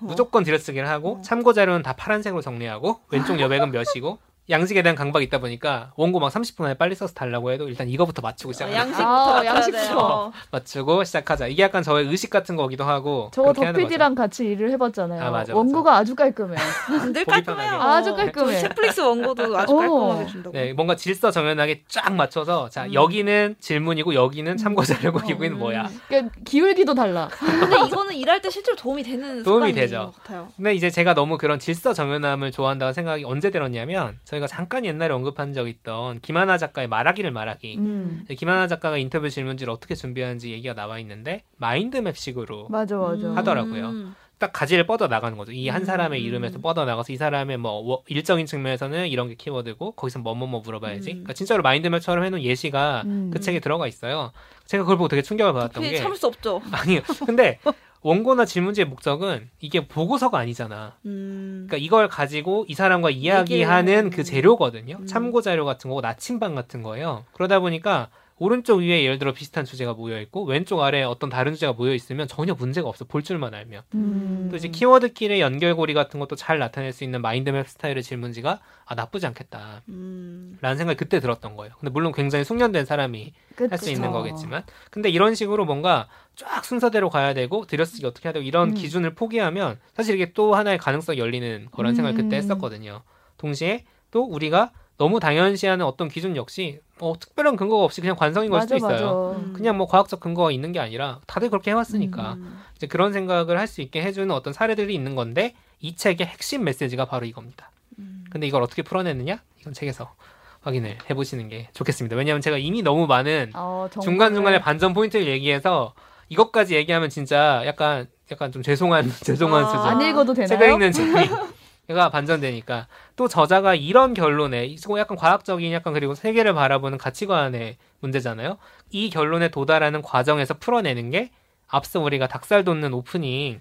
무조건 들여쓰기를 하고 어. 참고 자료는 다 파란색으로 정리하고 왼쪽 여백은 몇이고 양식에 대한 강박이 있다 보니까 원고 막 30분 안에 빨리 써서 달라고 해도 일단 이거부터 맞추고 어, 시작하는 양식부터 아, 양식부터. 어. 맞추고 시작하자. 이게 약간 저의 의식 같은 거기도 하고 저거. 덕PD랑 같이 일을 해봤잖아요. 아, 맞아, 맞아. 원고가 아주 깔끔해. 늘 깔끔해요. 아주 깔끔해. 저 넷플릭스 원고도 아주 어. 깔끔하게 준다고. 네, 뭔가 질서 정연하게 쫙 맞춰서 자 음. 여기는 질문이고 여기는 참고 자료고 어. 여기는 뭐야. 그러니까 기울기도 달라. 근데 이거는 일할 때 실제로 도움이 되는 도움이 습관인 되죠. 것 같아요. 근데 이제 제가 너무 그런 질서 정연함을 좋아한다고 생각이 언제 들었냐면 저희가 잠깐 옛날에 언급한 적 있던 김하나 작가의 말하기를 말하기. 음. 김하나 작가가 인터뷰 질문지를 어떻게 준비하는지 얘기가 나와 있는데 마인드맵식으로 맞아 맞아. 음. 하더라고요. 딱 가지를 뻗어 나가는 거죠. 이한 음. 사람의 이름에서 뻗어 나가서 이 사람의 뭐 워- 일적인 측면에서는 이런 게 키워드고 거기서 뭐뭐뭐 물어봐야지. 음. 그러니까 진짜로 마인드맵처럼 해놓은 예시가 음. 그 책에 들어가 있어요. 제가 그걸 보고 되게 충격을 받았던 게 참을 수 없죠. 아니요. 근데 원고나 질문지의 목적은 이게 보고서가 아니잖아. 음. 그러니까 이걸 가지고 이 사람과 이야기하는 얘기를- 그 재료거든요. 음. 참고 자료 같은 거고 나침반 같은 거예요. 그러다 보니까 오른쪽 위에 예를 들어 비슷한 주제가 모여 있고 왼쪽 아래에 어떤 다른 주제가 모여 있으면 전혀 문제가 없어. 볼 줄만 알면. 음. 또 이제 키워드 길의 연결고리 같은 것도 잘 나타낼 수 있는 마인드맵 스타일의 질문지가 아 나쁘지 않겠다. 음. 라는 생각이 그때 들었던 거예요. 근데 물론 굉장히 숙련된 사람이 할 수 있는. 거겠지만 근데 이런 식으로 뭔가 쫙 순서대로 가야 되고 들여쓰기 어떻게 해야 되고 이런 음. 기준을 포기하면 사실 이게 또 하나의 가능성이 열리는 거란 생각을 음. 그때 했었거든요. 동시에 또 우리가 너무 당연시하는 어떤 기준 역시 뭐 특별한 근거가 없이 그냥 관성인 걸 수도 맞아 있어요. 맞아. 음. 그냥 뭐 과학적 근거가 있는 게 아니라 다들 그렇게 해왔으니까 음. 이제 그런 생각을 할 수 있게 해주는 어떤 사례들이 있는 건데 이 책의 핵심 메시지가 바로 이겁니다. 음. 근데 이걸 어떻게 풀어내느냐? 이건 책에서 확인을 해보시는 게 좋겠습니다. 왜냐하면 제가 이미 너무 많은 어, 정보를- 중간 중간에 반전 포인트를 얘기해서 이것까지 얘기하면 진짜 약간 약간 좀 죄송한 죄송한 아. 수준. 안 읽어도 되나요? 책을 읽는 재미 가 반전되니까 또 저자가 이런 결론에 약간 과학적인 약간 그리고 세계를 바라보는 가치관의 문제잖아요. 이 결론에 도달하는 과정에서 풀어내는 게 앞서 우리가 닭살 돋는 오프닝에서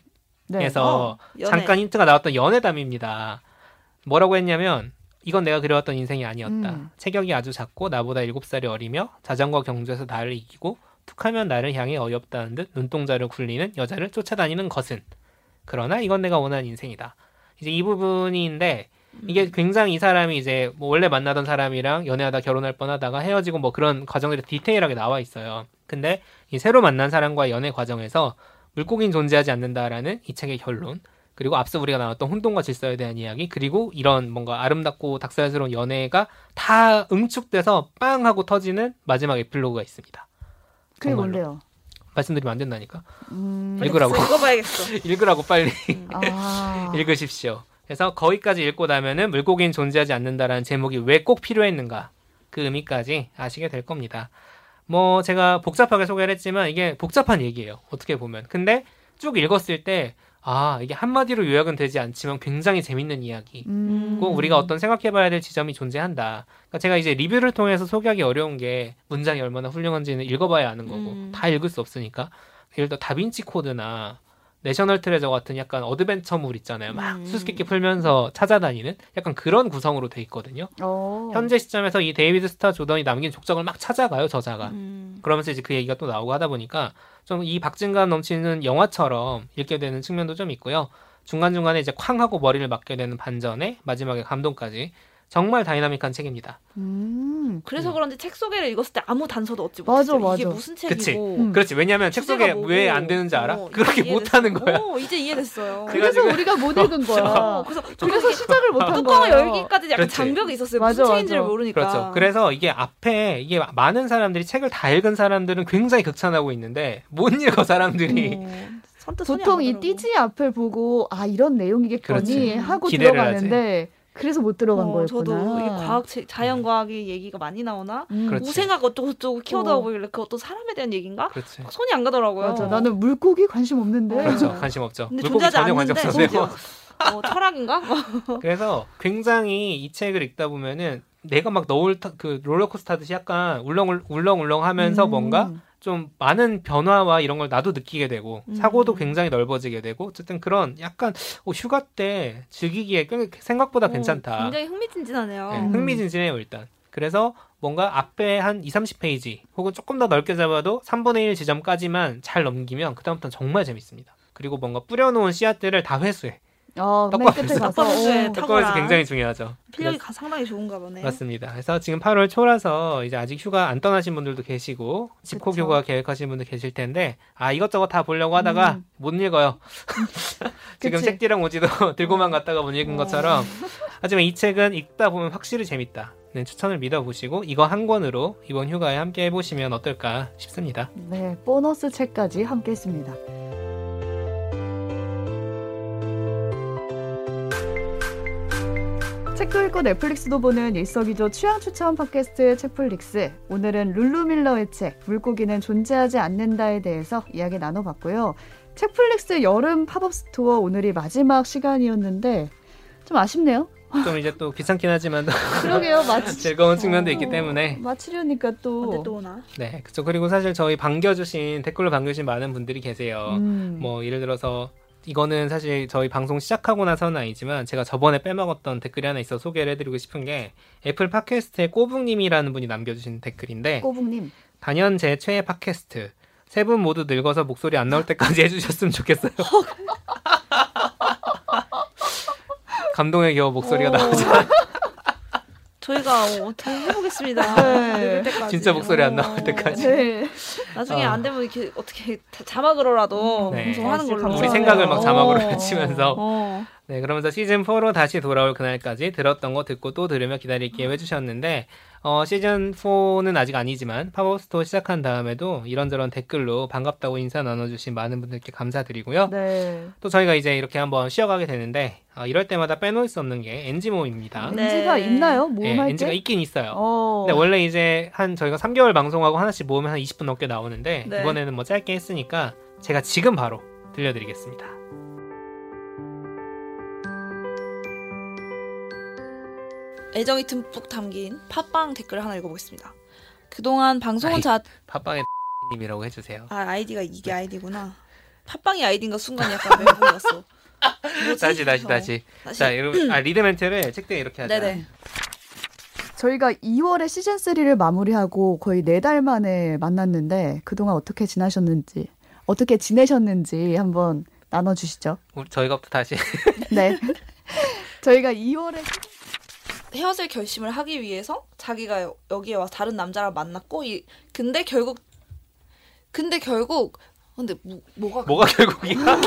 네. 어. 잠깐 힌트가 나왔던 연애담입니다. 뭐라고 했냐면 이건 내가 그려왔던 인생이 아니었다. 음. 체격이 아주 작고 나보다 7살이 어리며 자전거 경주에서 나를 이기고 툭하면 나를 향해 어이없다는 듯 눈동자를 굴리는 여자를 쫓아다니는 것은 그러나 이건 내가 원하는 인생이다. 이제 이 부분인데 이게 음. 굉장히 이 사람이 이제 뭐 원래 만나던 사람이랑 연애하다 결혼할 뻔하다가 헤어지고 뭐 그런 과정들이 디테일하게 나와 있어요. 근데 이 새로 만난 사람과의 연애 과정에서 물고기는 존재하지 않는다라는 이 책의 결론 그리고 앞서 우리가 나눴던 혼돈과 질서에 대한 이야기 그리고 이런 뭔가 아름답고 닭살스러운 연애가 다 응축돼서 빵 하고 터지는 마지막 에필로그가 있습니다. 그게 정말로. 뭔데요? 말씀드리면 안 된다니까. 음. 읽으라고. 읽어봐야겠어. 읽으라고 빨리 아. 읽으십시오. 그래서 거기까지 읽고 나면은 물고기는 존재하지 않는다라는 제목이 왜 꼭 필요했는가 그 의미까지 아시게 될 겁니다. 뭐 제가 복잡하게 소개를 했지만 이게 복잡한 얘기예요. 어떻게 보면. 근데 쭉 읽었을 때 아, 이게 한마디로 요약은 되지 않지만 굉장히 재밌는 이야기. 음. 꼭 우리가 어떤 생각해봐야 될 지점이 존재한다. 그러니까 제가 이제 리뷰를 통해서 소개하기 어려운 게 문장이 얼마나 훌륭한지는 읽어봐야 아는 거고 음. 다 읽을 수 없으니까 예를 들어 다빈치 코드나 내셔널 트레저 같은 약간 어드벤처물 있잖아요. 막 음. 수수께끼 풀면서 찾아다니는 약간 그런 구성으로 돼 있거든요. 어. 현재 시점에서 이 데이비드 스타 조던이 남긴 족적을 막 찾아가요 저자가. 음. 그러면서 이제 그 얘기가 또 나오고 하다 보니까 좀 이 박진감 넘치는 영화처럼 읽게 되는 측면도 좀 있고요. 중간중간에 이제 쾅 하고 머리를 맞게 되는 반전에 마지막에 감동까지 정말 다이나믹한 책입니다. 음. 그래서 음. 그런지 책 소개를 읽었을 때 아무 단서도 얻지 맞아, 못했어요. 이게 맞아. 무슨. 책이고 음. 그렇지. 왜냐하면 책 소개. 왜 안 되는지 알아? 어, 그렇게 못하는. 거야. 어, 이제 이해됐어요. 그래서 우리가 못 읽은 거야. 어, 그래서 그래서 시작을 못한 뚜껑을 거야. 열기까지 약간 그렇지. 장벽이 있었어요. 맞아, 무슨 책인지를 맞아. 모르니까. 그렇죠. 그래서 이게 앞에 이게 많은 사람들이 책을 다 읽은 사람들은 굉장히 극찬하고 있는데 못 읽어 사람들이 어, 선뜻 손이 보통 안 이. 띠지 앞을 보고 아 이런 내용이겠거니 그렇지. 하고 기대를 들어가는데 그래서 못 들어간 어, 거였구나. 저도 이게 과학 책, 자연과학의 얘기가 많이 나오나? 음. 우생학 어쩌고 저쩌고 키워드하고 어. 보길래 그 어떤 사람에 대한 얘기인가? 그렇지. 손이 안 가더라고요. 맞아. 나는 물고기 관심 없는데. 그렇죠. 관심 없죠. 근데 물고기 존재하지 전혀 관심. 심지어 어, 철학인가? 그래서 굉장히 이 책을 읽다 보면은 내가 막 너울 타- 그 롤러코스터 하듯이 약간 울렁울 울렁울렁 하면서 음. 뭔가 좀 많은 변화와 이런 걸 나도 느끼게 되고 음. 사고도 굉장히 넓어지게 되고 어쨌든 그런 약간 어, 휴가 때 즐기기에 꽤 생각보다 어, 괜찮다. 굉장히 흥미진진하네요. 네, 음. 흥미진진해요 일단. 그래서 뭔가 앞에 한 2, 30페이지 혹은 조금 더 넓게 잡아도 3분의 1 지점까지만 잘 넘기면 그다음부터는 정말 재밌습니다. 그리고 뭔가 뿌려놓은 씨앗들을 다 회수해. 어, 맨 떡밥 끝에 있어. 가서 떡밥을 어. 탁- 떡밥에서. 굉장히 중요하죠. 필력이 가- 상당히 좋은가 보네. 맞습니다. 그래서 지금 8월 초라서 이제 아직 휴가 안 떠나신 분들도 계시고 집콕. 휴가 계획하시는 분들 계실 텐데 아 이것저것 다 보려고 하다가 음. 못 읽어요. 지금 그치. 책디랑 오지도 들고만 갔다가 못 읽은 어. 것처럼 하지만 이 책은 읽다 보면 확실히 재밌다. 네, 추천을 믿어보시고 이거 한 권으로 이번 휴가에 함께 해보시면 어떨까 싶습니다. 네, 보너스 책까지 함께 했습니다. 책도 읽고 넷플릭스도 보는 일석이조 취향 추천 팟캐스트 책플릭스. 오늘은 룰루밀러의 책 물고기는 존재하지 않는다에 대해서 이야기 나눠봤고요. 책플릭스 여름 팝업 스토어 오늘이 마지막 시간이었는데 좀 아쉽네요. 좀 이제 또 귀찮긴 하지만 그러게요, 마치 즐거운 측면도 있기 어, 때문에 마치려니까 또. 언제 또 오나? 네, 그쵸. 그리고 사실 저희 반겨주신 댓글로 반겨주신 많은 분들이 계세요. 음. 뭐 예를 들어서 이거는 사실 저희 방송 시작하고 나서는 아니지만 제가 저번에 빼먹었던 댓글이 하나 있어 소개를 해드리고 싶은 게 애플 팟캐스트에 꼬북님이라는 분이 남겨주신 댓글인데 꼬북님. 단연 제 최애 팟캐스트 세 분 모두 늙어서 목소리 안 나올 때까지 해주셨으면 좋겠어요. 감동에 겨워 목소리가 어. 나오지 저희가 어, 어떻게 해보겠습니다. 네. 진짜 목소리 안 어. 나올 때까지. 네. 나중에 어. 안 되면 이렇게 어떻게 자- 자막으로라도 네. 방송하는 걸로. 우리. 생각을 막 자막으로 어. 외치면서 어. 네, 그러면서 시즌 4로 다시 돌아올 그날까지 들었던 거 듣고 또 들으며 기다릴게요 해주셨는데, 어, 시즌 4는 아직 아니지만, 팝업 스토어 시작한 다음에도 이런저런 댓글로 반갑다고 인사 나눠주신 많은 분들께 감사드리고요. 네. 또 저희가 이제 이렇게 한번 쉬어가게 되는데, 어, 이럴 때마다 빼놓을 수 없는 게 NG 모음입니다. 네. NG가 있나요? 네, 모을 NG가 때? 있긴 있어요. 어. 근데 원래 이제 한 저희가 3개월 방송하고 하나씩 모으면 한 20분 넘게 나오는데, 네. 이번에는 뭐 짧게 했으니까 제가 지금 바로 들려드리겠습니다. 애정이 듬뿍 담긴 팟빵 댓글 하나 읽어보겠습니다. 그동안 방송은 아이. 자 팟빵의 님이라고 해주세요. 아 아이디가 이게 아이디구나. 팟빵이 아이디인가 순간 약간 멘붕이었어. 뭐지? 다시, 다시, 어, 다시. 다시. 자, 여러분, 아, 리드 멘트를 책대에 이렇게 하자. 네네. 저희가 2월에 시즌 3를 마무리하고 거의 네달 만에 만났는데 그동안 어떻게 지나셨는지 어떻게 지내셨는지 한번 나눠주시죠. 우리 저희가부터 다시 네. 저희가 2월에 헤어질 결심을 하기 위해서 자기가 여- 여기에 와서 다른 남자랑 만났고 이 근데 결국 근데 결국 근데 뭐, 뭐가 뭐가 결국이야?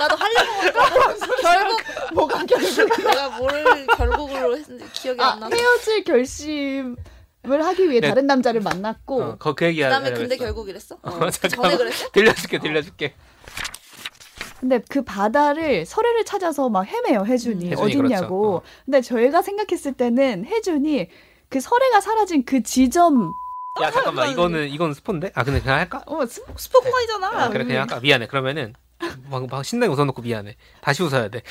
나도 하려고. 결국 뭐가 결국 내가 뭘 결국으로 했는지 기억이 아, 안 나서 헤어질 결심 을 하기 위해 네. 다른 남자를 만났고 어, 그, 그 얘기 그다음에 근데. 결국 이랬어? 어, 그 전에. 그랬어? 들려줄게, 들려줄게. 근데 그 바다를 설해를 찾아서 막 헤매요 혜준이 음, 혜준이 어딨냐고. 그렇죠. 어. 근데 저희가 생각했을 때는 혜준이 그 설해가 사라진 그 지점 야, 잠깐만, 이거는, 이건 스폰데? 아, 근데 그냥 할까? 어 스- 스포코이잖아. 아, 그래, 그냥 할까? 미안해. 그러면은, 막, 막 신나게 웃어놓고 미안해. 다시 웃어야 돼.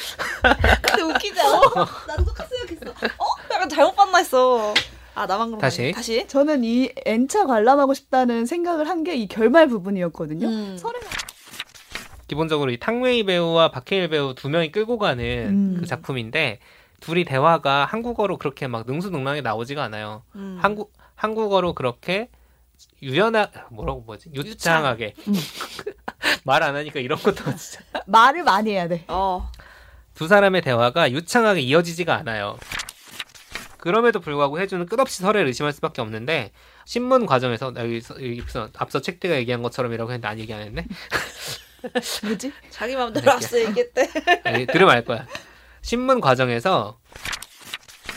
근데 웃기지 않아? 나도 똑같이 생각했어. 어? 약간 잘못 봤나 했어. 아 나만 그런 다시. 다시. 저는 이 N차 관람하고 싶다는 생각을 한 게 이 결말 부분이었거든요. 음. 설해가 기본적으로 이 탕웨이 배우와 박해일 배우 두 명이 끌고 가는 음. 그 작품인데, 둘이 대화가 한국어로 그렇게 막 능수능란하게 나오지가 않아요. 음. 한국, 한국어로 그렇게 유연하, 뭐라고 뭐지? 유창하게. 음. 말안 하니까 이런 것도 진짜. 말을 많이 해야 돼. 어. 두 사람의 대화가 유창하게 이어지지가 않아요. 그럼에도 불구하고 혜주는 끝없이 설애를 의심할 수밖에 없는데 신문 과정에서 나 여기서, 여기서 앞서 책대가 얘기한 것처럼이라고 했는데 안 얘기 안 했네. 뭐지? 자기 마음대로 왔어 얘기했대. 아니, 들으면 알 거야. 신문 과정에서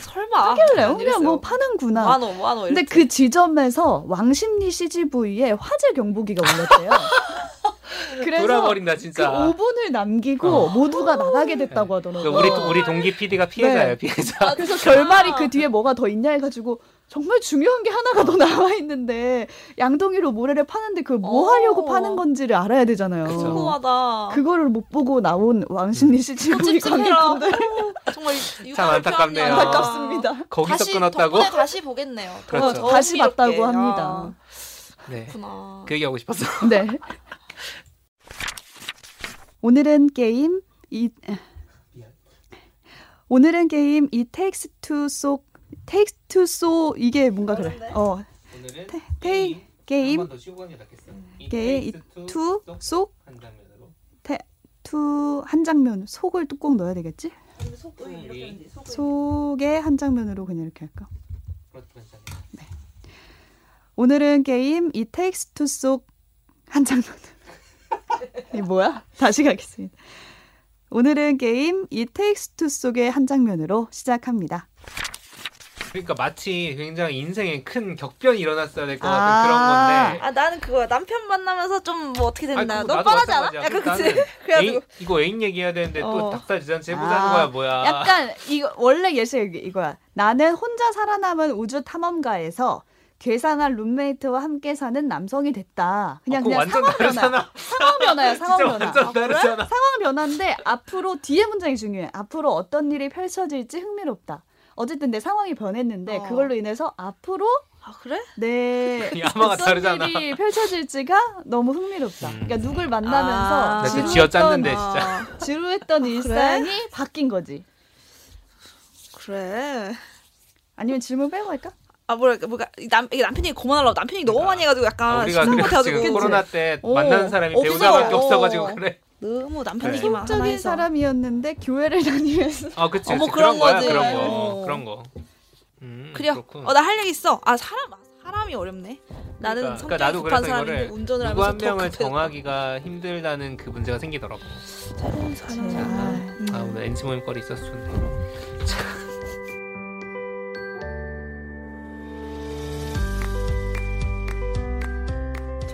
설마. 하길래요. 안 그냥 뭐. 파는구나. 만원 만원. 근데 그 지점에서 왕십리 CGV에 화재 경보기가 울렸대요. 그래서 돌아버린다 그 진짜. 5분을 남기고 어. 모두가 나가게 됐다고 그 하더라고요. 우리 우리 동기 PD가 피해자예요 네. 피해자. 그래서 결말이 그 뒤에 뭐가 더 있냐 해가지고 정말 중요한 게 하나가 더 나와 있는데 양동이로 모래를 파는데 그뭐 어. 하려고 파는 건지를 알아야 되잖아요. 궁금하다. 그거를 못 보고 나온 CGV 찝찝해라. 관객분들 정말 참 안타깝네요. 안타깝습니다. 거기서 다시 끊었다고? 덕분에 다시 보겠네요. 더- 그렇죠. 더 다시 흥미롭게. 봤다고 아, 합니다. 네. 그렇구나. 그 얘기하고 싶었어. 네. 오늘은 게임 이 오늘은 게임 이 텍스 투속 텍스 투소 이게 뭔가 그래. 어 오늘은 테, 테이 게임 게 게임 테이스트 투쏙속한 장면으로. 투한 장면 속을 또 꼭 넣어야 되겠지? 근데 속을 이렇게 했는데 속을 속의 한 장면으로 그냥 이렇게 할까? 괜찮아요. 오늘은 게임 이 텍스트 속한 장면. 이 뭐야? 다시 가겠습니다. 오늘은 게임 이 텍스트 속의 한 장면으로 시작합니다. 그러니까 마치 굉장히 인생에 큰 격변이 일어났어야 될것 아. 같은 그런 건데. 아 나는 그거야 남편 만나면서 좀 뭐 어떻게 아니, 됐나 그거 너무 뻔하지 않아? 약간 그치? 그래가지고 애인, 이거 애인 얘기해야 되는데 또 어. 닭살 대잔치 해보자는 아, 거야 뭐야. 약간 이거 원래 예시 이거야. 나는 혼자 살아남은 우주 탐험가에서 괴상한 룸메이트와 함께 사는 남성이 됐다. 그냥 아, 그거 그냥 상황 변화. 상황 변화야. 상황 변화. 아, 그래? 상황 변화인데 앞으로 뒤에 문장이 중요해. 앞으로 어떤 일이 펼쳐질지 흥미롭다. 어쨌든 내 상황이 변했는데 어. 그걸로 인해서 앞으로 아 그래? 내 야마가 어떤 다르잖아. 일이 펼쳐질지가 너무 흥미롭다. 음. 그러니까 누굴 만나면서 아. 나 진짜 지루했던 아, 진짜. 지루했던 일상이 바뀐 거지. 그래. 아니면 질문 빼고 할까? 아 뭐랄까 뭐가 남 이게 남편이 고만하려고 남편이 너무 많이 해가지고 아, 약간 우리가 식상 그래 지금 코로나 때 어, 만나는 사람이 없어. 배우자밖에 어. 없어가지고 그래. 너무 남편 그래. 얘기만 하나 적인 해서 사람이었는데 교회를 다니면서 아 그치. 어머, 그치. 그런 거야 거지. 그런 거 어. 그런 거. 음, 그래요. 그렇군. 어나 할 얘기 있어. 아 사람 아, 사람이 어렵네. 나는 그러니까, 성격이 그러니까 나도 급한 사람인데 운전을 누구 하면서 한 명을. 정하기가 힘들다는 그 문제가 생기더라고. 새로운 사람. 아 오늘 엔지 모임 거리 있어서 좋네.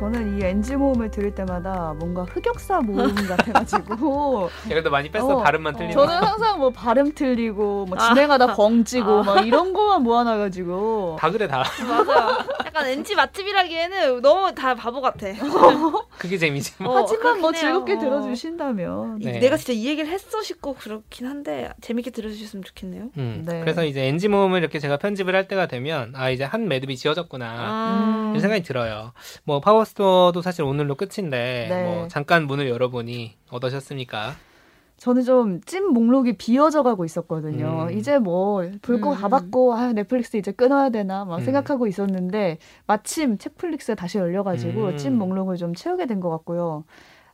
저는 이 NG 모음을 들을 때마다 뭔가 흑역사 모임 같아가지고 야 그래도 많이 뺐어. 어, 발음만 틀리는 저는 거. 항상 뭐 발음 틀리고 뭐 아. 진행하다 벙찌고 아. 막 이런 거만 모아놔가지고 다 그래 다. 맞아요. 약간 NG 맛집이라기에는 너무 다 바보 같아. 그게 재미지. 뭐. 어, 하지만 뭐. 즐겁게 어. 들어주신다면 네. 내가 진짜 이 얘기를 했어 싶고 그렇긴 한데 재밌게 들어주셨으면 좋겠네요. 음. 네. 그래서 이제 엔지 모음을 이렇게 제가 편집을 할 때가 되면 아 이제 한 매듭이 지어졌구나. 아, 음. 이런 생각이 들어요. 뭐 팝업 스토어도 사실 오늘로 끝인데 네. 뭐 잠깐 문을 열어보니 어떠셨습니까? 저는 좀 찜 목록이 비어져 가고 있었거든요. 음. 이제 뭐 볼거다 음. 봤고 아 넷플릭스 이제 끊어야 되나 막 음. 생각하고 있었는데 마침 책플릭스가 다시 열려가지고 음. 찐 목록을 좀 채우게 된 것 같고요.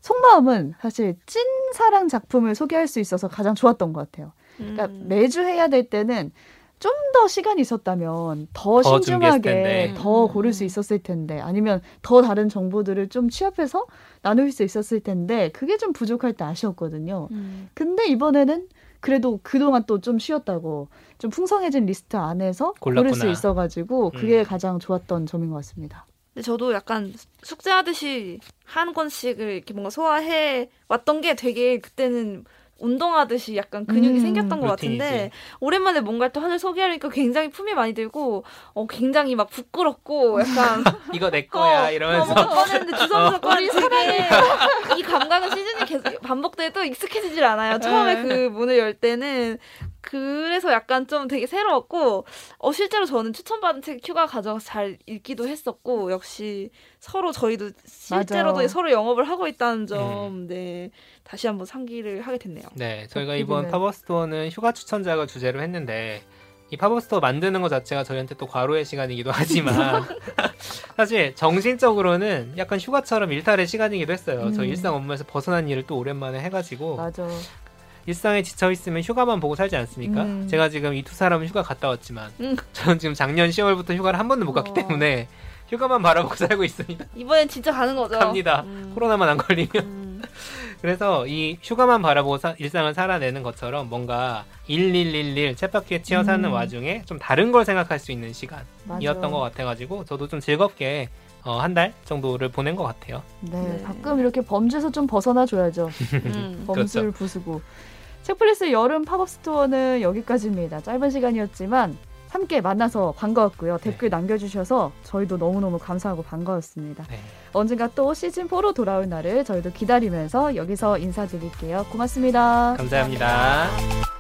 속마음은 사실 찐 사랑 작품을 소개할 수 있어서 가장 좋았던 것 같아요. 그러니까 음. 매주 해야 될 때는 좀 더 시간이 있었다면 더 더 신중하게. 더 음. 고를 수 있었을 텐데 아니면 더 다른 정보들을 좀 취합해서 나눌 수 있었을 텐데 그게 좀 부족할 때 아쉬웠거든요. 음. 근데 이번에는 그래도 그동안 또 좀 쉬었다고 좀 풍성해진 리스트 안에서 고를 수 골랐구나. 있어가지고 그게 음. 가장 좋았던 점인 것 같습니다. 근데 저도 약간 숙제하듯이 한 권씩을 이렇게 뭔가 소화해 왔던 게 되게 그때는 운동하듯이 약간 근육이 음. 생겼던 것. 같은데 오랜만에 뭔가 또 하늘 소개하니까 굉장히 품이 많이 들고 어 굉장히 막 부끄럽고 약간 이거 내 거야 어, 이러면서 어, 꺼냈는데 주섬주섬 우리 되게 이 감각은 시즌이 계속 반복돼도 익숙해지질 않아요. 처음에 네. 그 문을 열 때는 그래서 약간 좀 되게 새로웠고 어 실제로 저는 추천받은 책 큐가 가져가서 잘 읽기도 했었고 역시 서로 저희도 실제로도 맞아요. 서로 영업을 하고 있다는 점 네. 다시 한번 상기를 하게 됐네요. 네, 저희가 그 이번. 팝업 스토어는 휴가 추천작을 주제로 했는데 이 팝업 스토어 만드는 것 자체가 저희한테 또 과로의 시간이기도 하지만 사실 정신적으로는 약간 휴가처럼 일탈의 시간이기도 했어요. 저 음. 일상 업무에서 벗어난 일을 또 오랜만에 해가지고 맞아. 일상에 지쳐 있으면 휴가만 보고 살지 않습니까? 음. 제가 지금 이 두 사람은 휴가 갔다 왔지만 음. 저는 지금 작년 10월부터 휴가를 한 번도 못 갔기 어. 때문에 휴가만 바라보고 살고 있습니다. 이번엔 진짜 가는 거죠. 갑니다. 음. 코로나만 안 걸리면. 음. 그래서 이 휴가만 바라보고 사- 일상을 살아내는 것처럼 뭔가 1111 쳇바퀴에 치여 사는 음. 와중에 좀 다른 걸 생각할 수 있는 시간이었던 맞아. 것 같아가지고 저도 좀 즐겁게 어, 한 달 정도를 보낸 것 같아요. 네, 네. 가끔 이렇게 범주에서 좀 벗어나 줘야죠. 음. 범주를 부수고. 책플릭스 여름 팝업 스토어는 여기까지입니다. 짧은 시간이었지만 함께 만나서 반가웠고요. 댓글 남겨주셔서 저희도 너무너무 감사하고 반가웠습니다. 네. 언젠가 또 시즌4로 돌아올 날을 저희도 기다리면서 여기서 인사드릴게요. 고맙습니다. 감사합니다.